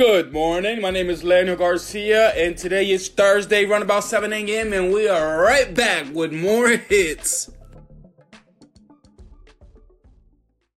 Good morning. My name is Leonel Garcia, and today is Thursday, run about 7 a.m., and we are right back with more hits.